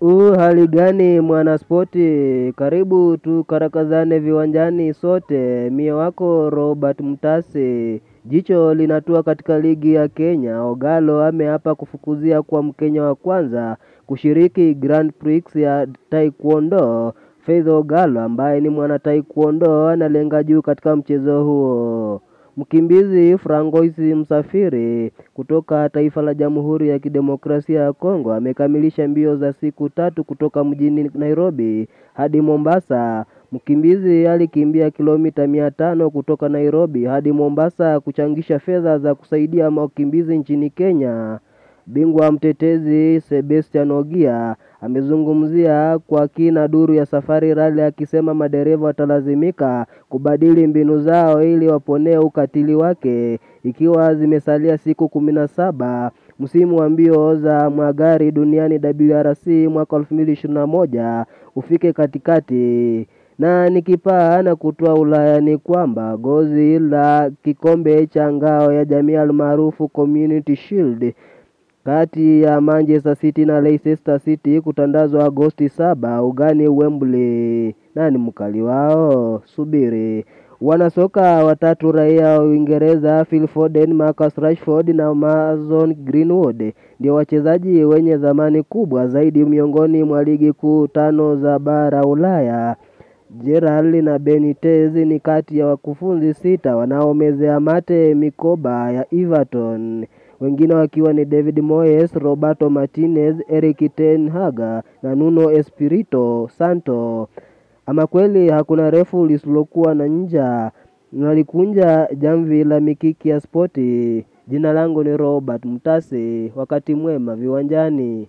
U hali gani mwanaspoti, karibu tukarakazane viwanjani sote. Mie wako Robert Mtase. Jicho linatua katika ligi ya Kenya. Ogalo ameapa kufukuzia kwa Mkenya wa kwanza kushiriki Grand Prix ya Taekwondo. Faith Ogalo ambaye ni mwana Taekwondo analenga juu katika mchezo huo. Mkimbizi Francois Msafiri kutoka taifa la Jamhuri ya Kidemokrasia ya Kongo amekamilisha mbio za siku tatu kutoka mjini Nairobi hadi Mombasa. Mkimbizi alikimbia kilomita mia tano kutoka Nairobi hadi Mombasa kuchangisha fedha za kusaidia wakimbizi nchini Kenya. Bingwa mtetezi Sebastian Ogia amezungumzia kwa kina duru ya Safari Rally akisema madereva watalazimika kubadili mbinu zao ili waponee ukatili wake, ikiwa zimesalia siku kumi na saba msimu wa mbio za magari duniani WRC mwaka 2021 ufike katikati. Na nikipaa na kutoa Ulaya ni kwamba gozi la kikombe cha ngao ya jamii almaarufu Community Shield kati ya Manchester City na Leicester City kutandazwa Agosti saba ugani Wembley. Nani mkali wao? Subiri. Wanasoka watatu raia wa Uingereza Phil Foden, Marcus Rashford na Mason Greenwood ndio wachezaji wenye dhamani kubwa zaidi miongoni mwa ligi kuu tano za bara Ulaya. Gerrard na Benitez ni kati ya wakufunzi sita wanaomezea mate mikoba ya Everton wengine wakiwa ni David Moyes, Roberto Martinez, Erik ten Hag na Nuno Espirito Santo. Ama kweli hakuna refu lisilokuwa na nja, nalikunja jamvi la mikiki ya spoti. Jina langu ni Robert Mtase, wakati mwema viwanjani.